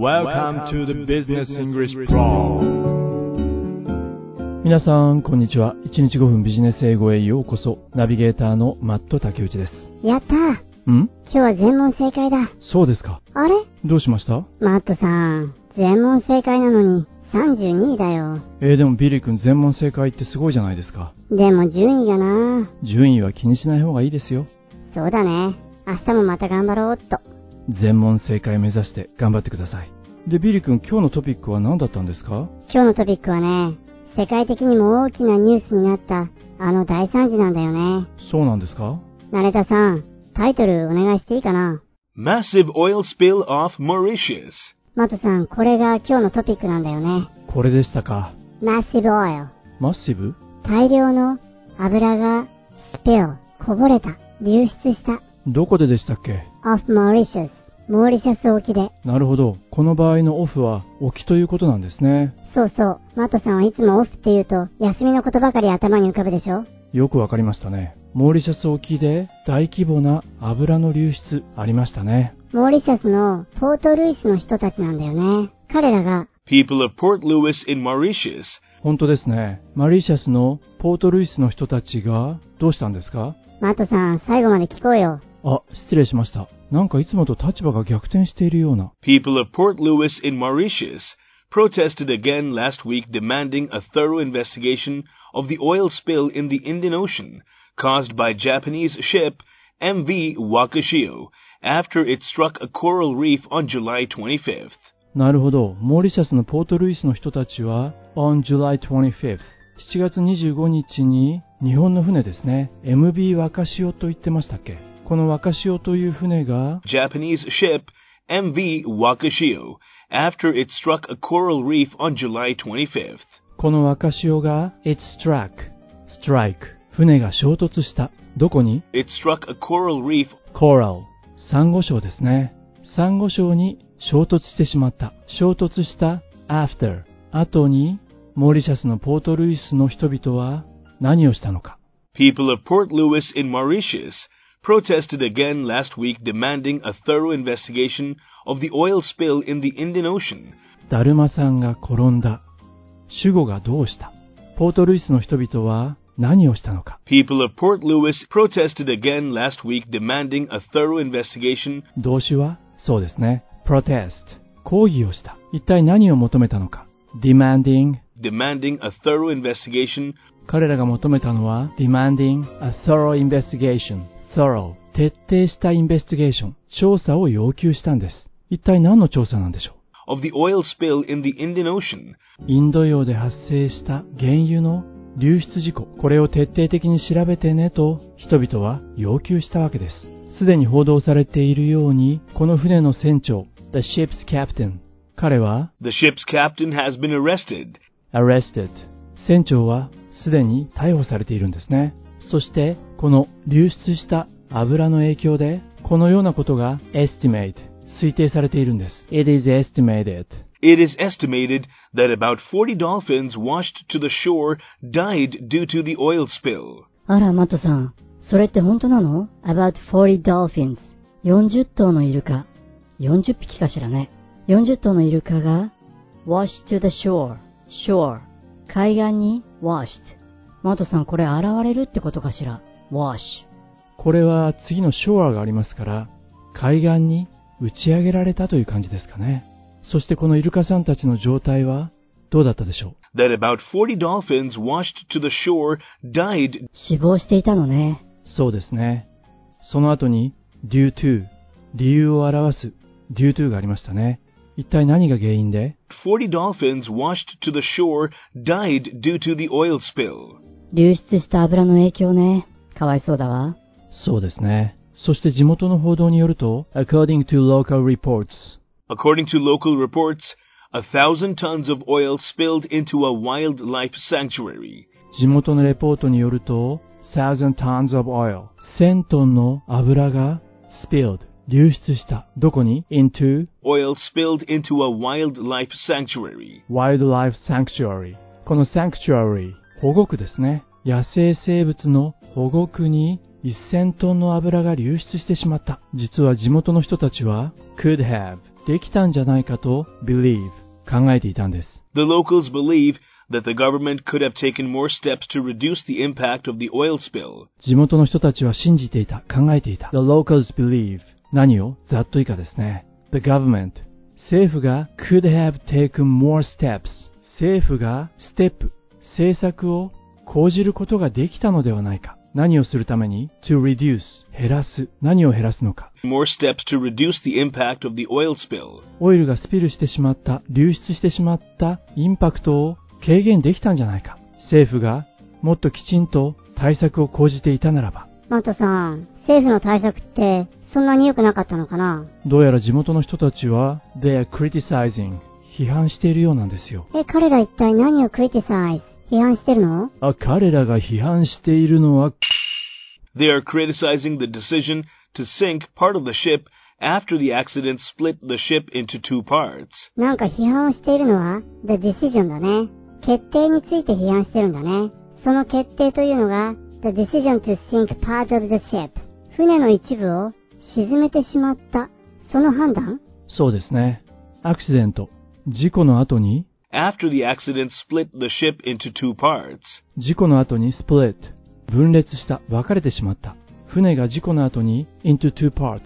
Welcome to the Business English Pro 皆さん、こんにちは。1日5分ビジネス英語へようこそ。ナビゲーターのマット竹内です。やったーん？今日は全問正解だ。そうですか。あれ？どうしました？マットさん、全問正解なのに32位だよ。えー、でもビリー君全問正解ってすごいじゃないですか。でも順位がな順位は気にしない方がいいですよ。そうだね。明日もまた頑張ろうっと。全問正解目指して頑張ってください。で、ビリー君今日のトピックは何だったんですか？今日のトピックはね、世界的にも大きなニュースになったあの大惨事なんだよね。そうなんですか？ナレタさん、タイトルお願いしていいかな？Massive oil spill off Mauritius. マットさん、これが今日のトピックなんだよね。これでしたか？Massive Oil。 massive 大量の油が spill、こぼれた、流出した。どこででしたっけ？Off Mauritius。モーリシャス沖で。なるほど。この場合のオフは沖ということなんですね。そうそう。マットさんはいつもオフって言うと、休みのことばかり頭に浮かぶでしょ？よくわかりましたね。モーリシャス沖で大規模な油の流出ありましたね。モーリシャスのポートルイスの人たちなんだよね。彼らが、People of Port Louis in Mauritius. 本当ですね。マリーシャスのポートルイスの人たちがどうしたんですか？マットさん最後まで聞こうよ。あ、失礼しました。なんかいつもと立場が逆転しているような。People of Port Louis in Mauritius protested again last week demanding a thorough investigation of the oil spill in the Indian Ocean caused by Japanese ship MV Wakashio after it struck a coral reef on July 25th. なるほど。モーリシャスのポートルイスの人たちは、on July 25th、7月25日に日本の船ですね、MB 若潮と言ってましたっけこの若潮という船が、Japanese ship MV Wakashio after it struck a coral reef on July 25th. この若潮が、it struck, strike、船が衝突した。どこに It struck a coral reef coral、サンゴ礁ですね。サンゴ礁に衝突してしまった。衝突した after、後に、モーリシャスのポートルイスの人々は何をしたのか。People of Port Louis in Mauritius protested again last week demanding a thorough investigation of the oil spill in the Indian Ocean. だるまさんが転んだ。主語がどうしたポートルイスの人々は何をしたのか People of Port Louis protested again last week demanding a thorough investigation 動詞はそうですね。protest。抗議をした。一体何を求めたのか demanding。 demanding a thorough investigation 彼らが求めたのは demanding a thorough investigation。 thorough。徹底した investigation。調査を要求したんです。一体何の調査なんでしょ of the oil spill in the Indian Ocean. うインド洋で発生した原油の流出事故。これを徹底的に調べてねと人々は要求したわけです。すでに報道されているように、この船の船長、the ship's captain。彼は The ship's captain has been arrested. arrested。船長はすでに逮捕されているんですね。そして、この流出した油の影響で、このようなことが estimate、推定されているんです。It is estimated. It is estimated that about 40 dolphins washed to the shore died due to the oil spill. あら、マットさん。それって本当なの ?about 40 dolphins. 40頭のイルカ。40匹かしらね。40頭のイルカが wash to the shore. shore. 海岸に washed. マットさん、これ現れるってことかしら ?wash. これは次のショアがありますから、海岸に打ち上げられたという感じですかね。そしてこのイルカさんたちの状態はどうだったでしょ That about 40 dolphins washed to the shore died 死亡していたのね。うそうですね。その後に due to 理由を表す due to がありましたね。一体何が原因で？40 dolphins washed to the shore died due to the oil spill. 流出した油の影響ね。かわいそうだわ。そうですね。そして地元の報道によると、according to local reports, According to local reports, a thousand tons of oil spilled into a wildlife sanctuary. 地元のレポートによると、thousand tons of oil、1000トンの油が spilled、流出した。どこに ?into Oil spilled into a wildlife sanctuary. wildlife sanctuary。この sanctuary、保護区ですね。野生生物の保護区に1000トンの油が流出してしまった。実は地元の人たちは could have, できたんじゃないかと believe 考えていたんです。The locals believe that the government could have taken more steps to reduce the impact of the oil spill. 地元の人たちは信じていた、考えていた。The locals believe 何をざっと以下ですね。The government 政府が could have taken more steps 政府がステップ政策を講じることができたのではないか。何をするために to reduce 減らす。何を減らすのか。More steps to reduce the impact of the oil spill. オイルがスピルしてしまった、流出してしまったインパクトを軽減できたんじゃないか。政府がもっときちんと対策を講じていたならば。マットさん、政府の対策ってそんなに良くなかったのかな？どうやら地元の人たちは they are criticizing 批判しているようなんですよ。え、彼ら一体何をクリティサイズ？批判してるのあ、彼らが批判しているのは They are criticizing the decision to sink part of the ship after the accident split the ship into two parts. なんか批判をしているのは the decision だね。決定について批判してるんだね。その決定というのが the decision to sink part of the ship 船の一部を沈めてしまった。その判断そうですね。アクシデント。事故の後に、After the accident split the ship into two parts. 事故の後に split。分裂した。分かれてしまった。船が事故の後に into two parts。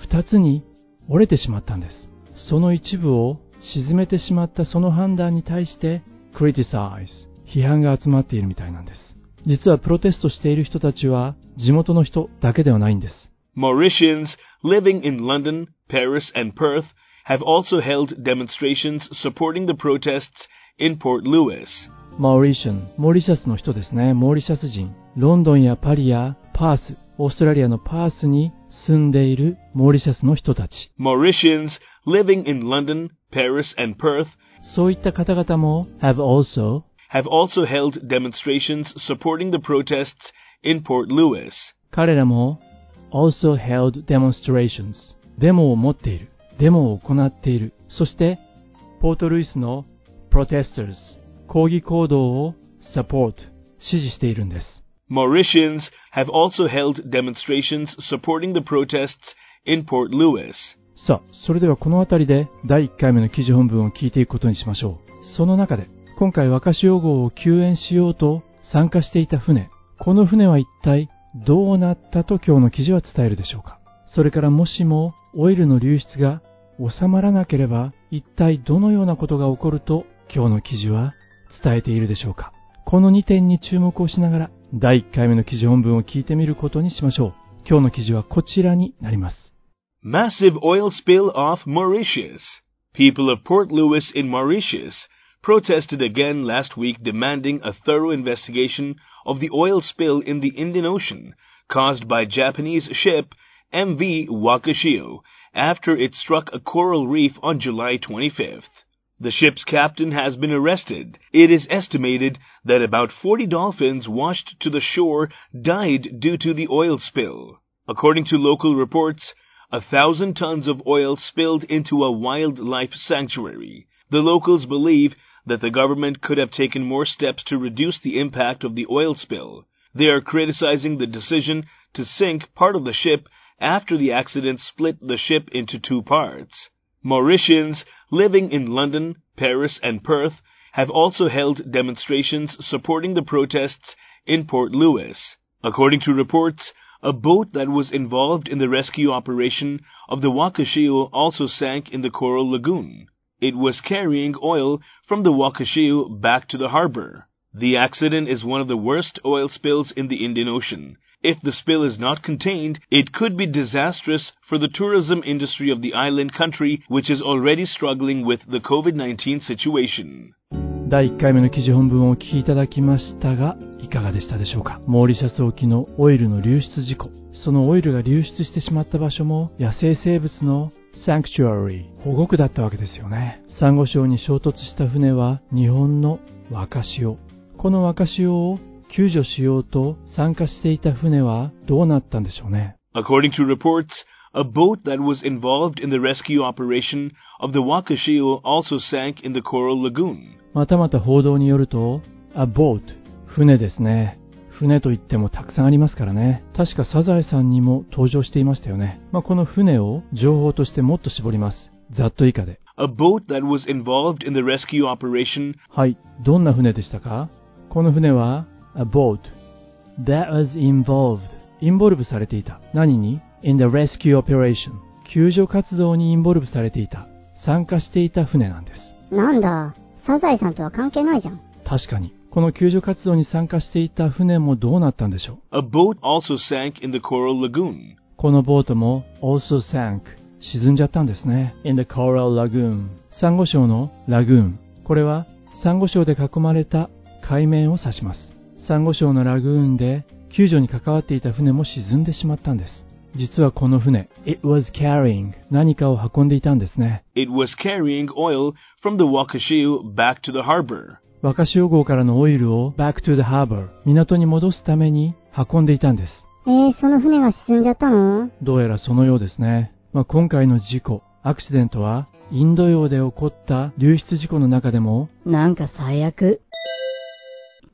二つに折れてしまったんです。その一部を沈めてしまったその判断に対して criticize。批判が集まっているみたいなんです。実はプロテストしている人たちは地元の人だけではないんです。Mauritians living in London, Paris, and Perth have also held demonstrations supporting the protests in Port Louis. マオリシャン、モーリシャスの人ですね。モーリシャス人。ロンドンやパリやパース、オーストラリアのパースに住んでいるモーリシャスの人たち。 Mauritians living in London, Paris, and Perth そういった方々も have also have also held demonstrations supporting the protests in Port Louis. 彼らも also held demonstrations デモを持っている。 デモを行っている。そして、ポートルイスの protesters 抗議行動を support 支持しているんです。Mauritians have also held demonstrations supporting the protests in Port Louis. さあ、それではこの辺りで第1回目の記事本文を聞いていくことにしましょう。その中で、今回若潮号を救援しようと参加していた船。この船は一体どうなったと今日の記事は伝えるでしょうか。それからもしもオイルの流出が収まらなければ一体どのようなことが起こると今日の記事は伝えているでしょうか。この2点に注目をしながら第1回目の記事本文を聞いてみることにしましょう。今日の記事はこちらになります。Massive oil spill off Mauritius. People of Port Louis in Mauritius protested again last week demanding a thorough investigation of the oil spill in the Indian Ocean caused by Japanese ship MV Wakashio after it struck a coral reef on July 25th. The ship's captain has been arrested. It is estimated that about 40 dolphins washed to the shore died due to the oil spill. According to local reports, a thousand tons of oil spilled into a wildlife sanctuary. The locals believe that the government could have taken more steps to reduce the impact of the oil spill. They are criticizing the decision to sink part of the ship after the accident split the ship into two parts. Mauritians living in London, Paris, and Perth have also held demonstrations supporting the protests in Port Louis. According to reports, a boat that was involved in the rescue operation of the Wakashio also sank in the Coral Lagoon. It was carrying oil from the Wakashio back to the harbor. The accident is one of the worst oil spills in the Indian Ocean. If the spill is not contained, it could be disastrous for the tourism industry of the island country, which is already struggling with the COVID-19 situation. 第1回目の記事本文をお聞きいただきましたが、いかがでしたでしょうかモーリシャス沖のオイルの流出事故。そのオイルが流出してしまった場所も野生生物のサンクチュアリー、保護区だったわけですよね。サンゴ礁に衝突した船は日本の若潮。この若潮を救助しようと参加していた船はどうなったんでしょうね。According to reports, a boat that was involved in the rescue operation of the Wakashio also sank in the Coral Lagoon. またまた報道によると、a boat、船ですね。船といってもたくさんありますからね。確かサザエさんにも登場していましたよね。まあ、この船を情報としてもっと絞ります。ざっと以下で。A boat that was involved in the rescue operation はい、どんな船でしたかこの船は、a boat that was involved インボルブされていた。何に ?in the rescue operation 救助活動にインボルブされていた。参加していた船なんです。なんだ、サザエさんとは関係ないじゃん。確かに。この救助活動に参加していた船もどうなったんでしょう？A boat also sank in the Coral Lagoon. このボートも also sank 沈んじゃったんですね。in the coral lagoon サンゴ礁のラグーン。これはサンゴ礁で囲まれた海面を指します。サンゴ礁のラグーンで救助に関わっていた船も沈んでしまったんです。実はこの船、it was carrying 何かを運んでいたんですね。It was carrying oil from the Wakashiu back to the harbor. 若潮号からのオイルを back to the harbor 港に戻すために運んでいたんです。えー、その船が沈んじゃったの？どうやらそのようですね。まあ、今回の事故、アクシデントは、インド洋で起こった流出事故の中でも、なんか最悪。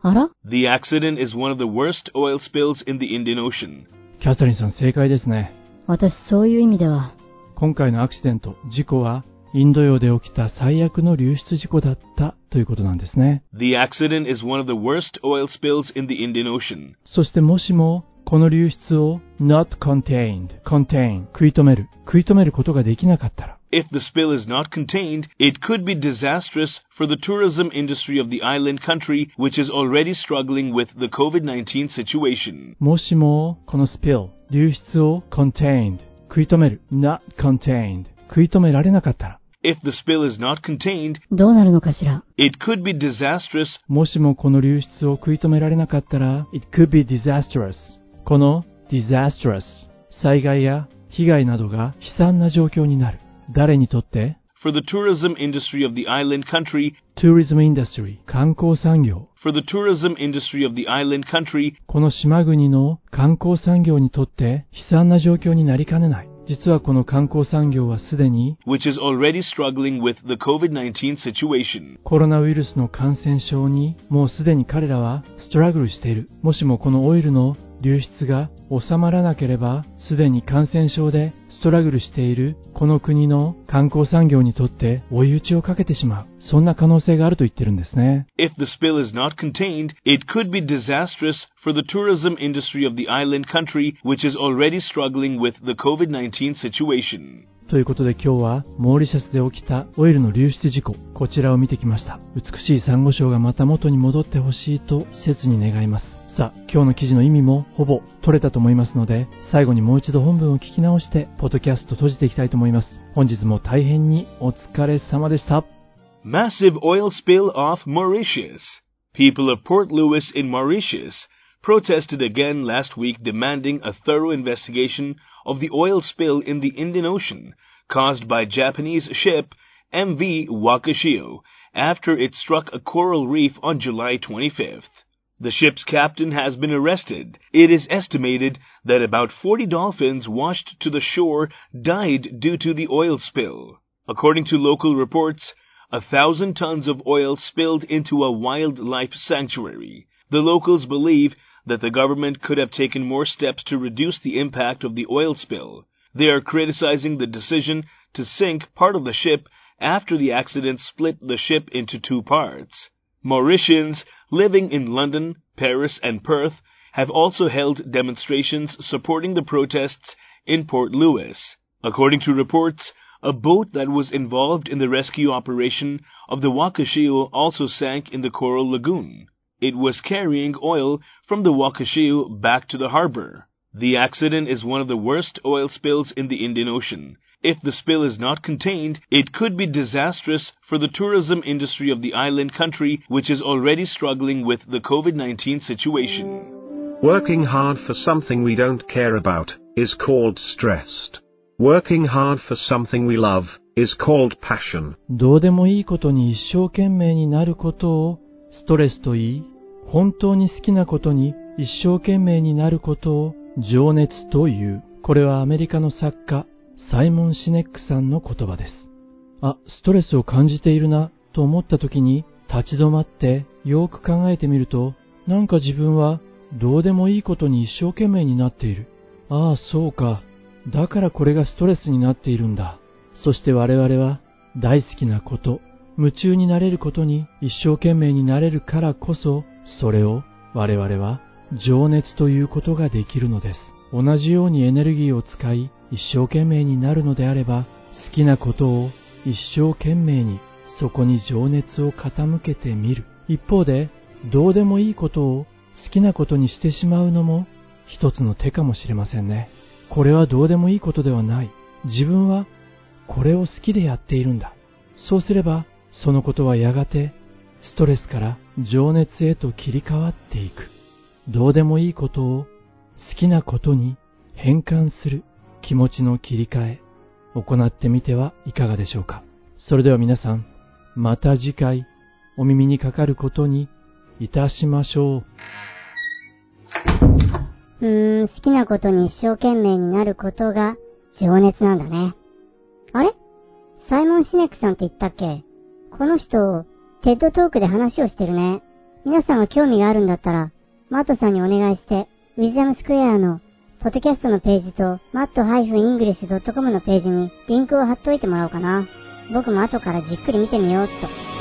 あら The accident is one of the worst oil spills in the Indian Ocean. キャサリンさん正解ですね。私そういう意味では、今回のアクシデント、事故は、インド洋で起きた最悪の流出事故だったということなんですね。The accident is one of the worst oil spills in the Indian Ocean. そしてもしも、この流出を not contained, contain, 食い止める、食い止めることができなかったら、 If the spill is not contained, it could be disastrous for the tourism industry of the island country, which is already struggling with the COVID 19 situation. もしも、この spill、流出を contained、食い止める、not contained、食い止められなかったら、 If the spill is not contained, どうなるのかしら。 it could be disastrous もしもこの流出を食い止められなかったら、it could be disastrous. この disastrous、災害や被害などが悲惨な状況になる。誰にとって for the tourism industry of the island country, tourism industry、観光産業。for the tourism industry of the island country, この島国の観光産業にとって悲惨な状況になりかねない。実はこの観光産業はすでに which is already struggling with the COVID 19 situation. コロナウイルスの感染症にもうすでに彼らはストラグルしている。もしもこのオイルの流出が収まらなければ、すでに感染症でストラグルしているこの国の観光産業にとって追い打ちをかけてしまう。そんな可能性があると言ってるんですね。If the spill is not contained, it could be disastrous for the tourism industry of the island country, which is already struggling with the COVID 19 situation. ということで今日はモーリシャスで起きたオイルの流出事故、こちらを見てきました。美しいサンゴ礁がまた元に戻ってほしいと切に願います。さあ、今日の記事の意味もほぼ取れたと思いますので、最後にもう一度本文を聞き直して、ポッドキャスト閉じていきたいと思います。本日も大変にお疲れ様でした。Massive oil spill off Mauritius. People of Port Louis in Mauritius protested again last week demanding a thorough investigation of the oil spill in the Indian Ocean caused by Japanese ship MV Wakashio after it struck a coral reef on July 25th. The ship's captain has been arrested. It is estimated that about 40 dolphins washed to the shore died due to the oil spill. According to local reports, a thousand tons of oil spilled into a wildlife sanctuary. The locals believe that the government could have taken more steps to reduce the impact of the oil spill. They are criticizing the decision to sink part of the ship after the accident split the ship into two parts. Mauritians living in London, Paris, and Perth have also held demonstrations supporting the protests in Port Louis. According to reports, a boat that was involved in the rescue operation of the Wakashio also sank in the Coral Lagoon. It was carrying oil from the Wakashio back to the harbor. The accident is one of the worst oil spills in the Indian Ocean. If the spill is not contained, it could be disastrous for the tourism industry of the island country, which is already struggling with the COVID 19 situation. Working hard for something we don't care about is called stressed. Working hard for something we love is called passion. どうでもいいことに一生懸命になることをストレスと言い、本当に好きなことに一生懸命になることを情熱という。これはアメリカの作家、 サイモン・シネックさんの言葉です。あ、ストレスを感じているなと思った時に立ち止まってよく考えてみると、なんか自分はどうでもいいことに一生懸命になっている。ああ、そうか。だからこれがストレスになっているんだ。そして我々は大好きなこと、夢中になれることに一生懸命になれるからこそ、それを我々は情熱ということができるのです。同じようにエネルギーを使い一生懸命になるのであれば、好きなことを一生懸命にそこに情熱を傾けてみる。一方で、どうでもいいことを好きなことにしてしまうのも一つの手かもしれませんね。これはどうでもいいことではない。自分はこれを好きでやっているんだ。そうすれば、そのことはやがてストレスから情熱へと切り替わっていく。どうでもいいことを好きなことに変換する気持ちの切り替え、行ってみてはいかがでしょうか。それでは皆さん、また次回お耳にかかることにいたしましょう。うーん、好きなことに一生懸命になることが情熱なんだね。あれ？サイモン・シネックさんって言ったっけ？この人、 TED Talk で話をしてるね。皆さんが興味があるんだったら、マットさんにお願いして、 Wisdom Square のポッドキャストのページと、 Matt-english.com のページにリンクを貼っといてもらおうかな。僕も後からじっくり見てみようっと。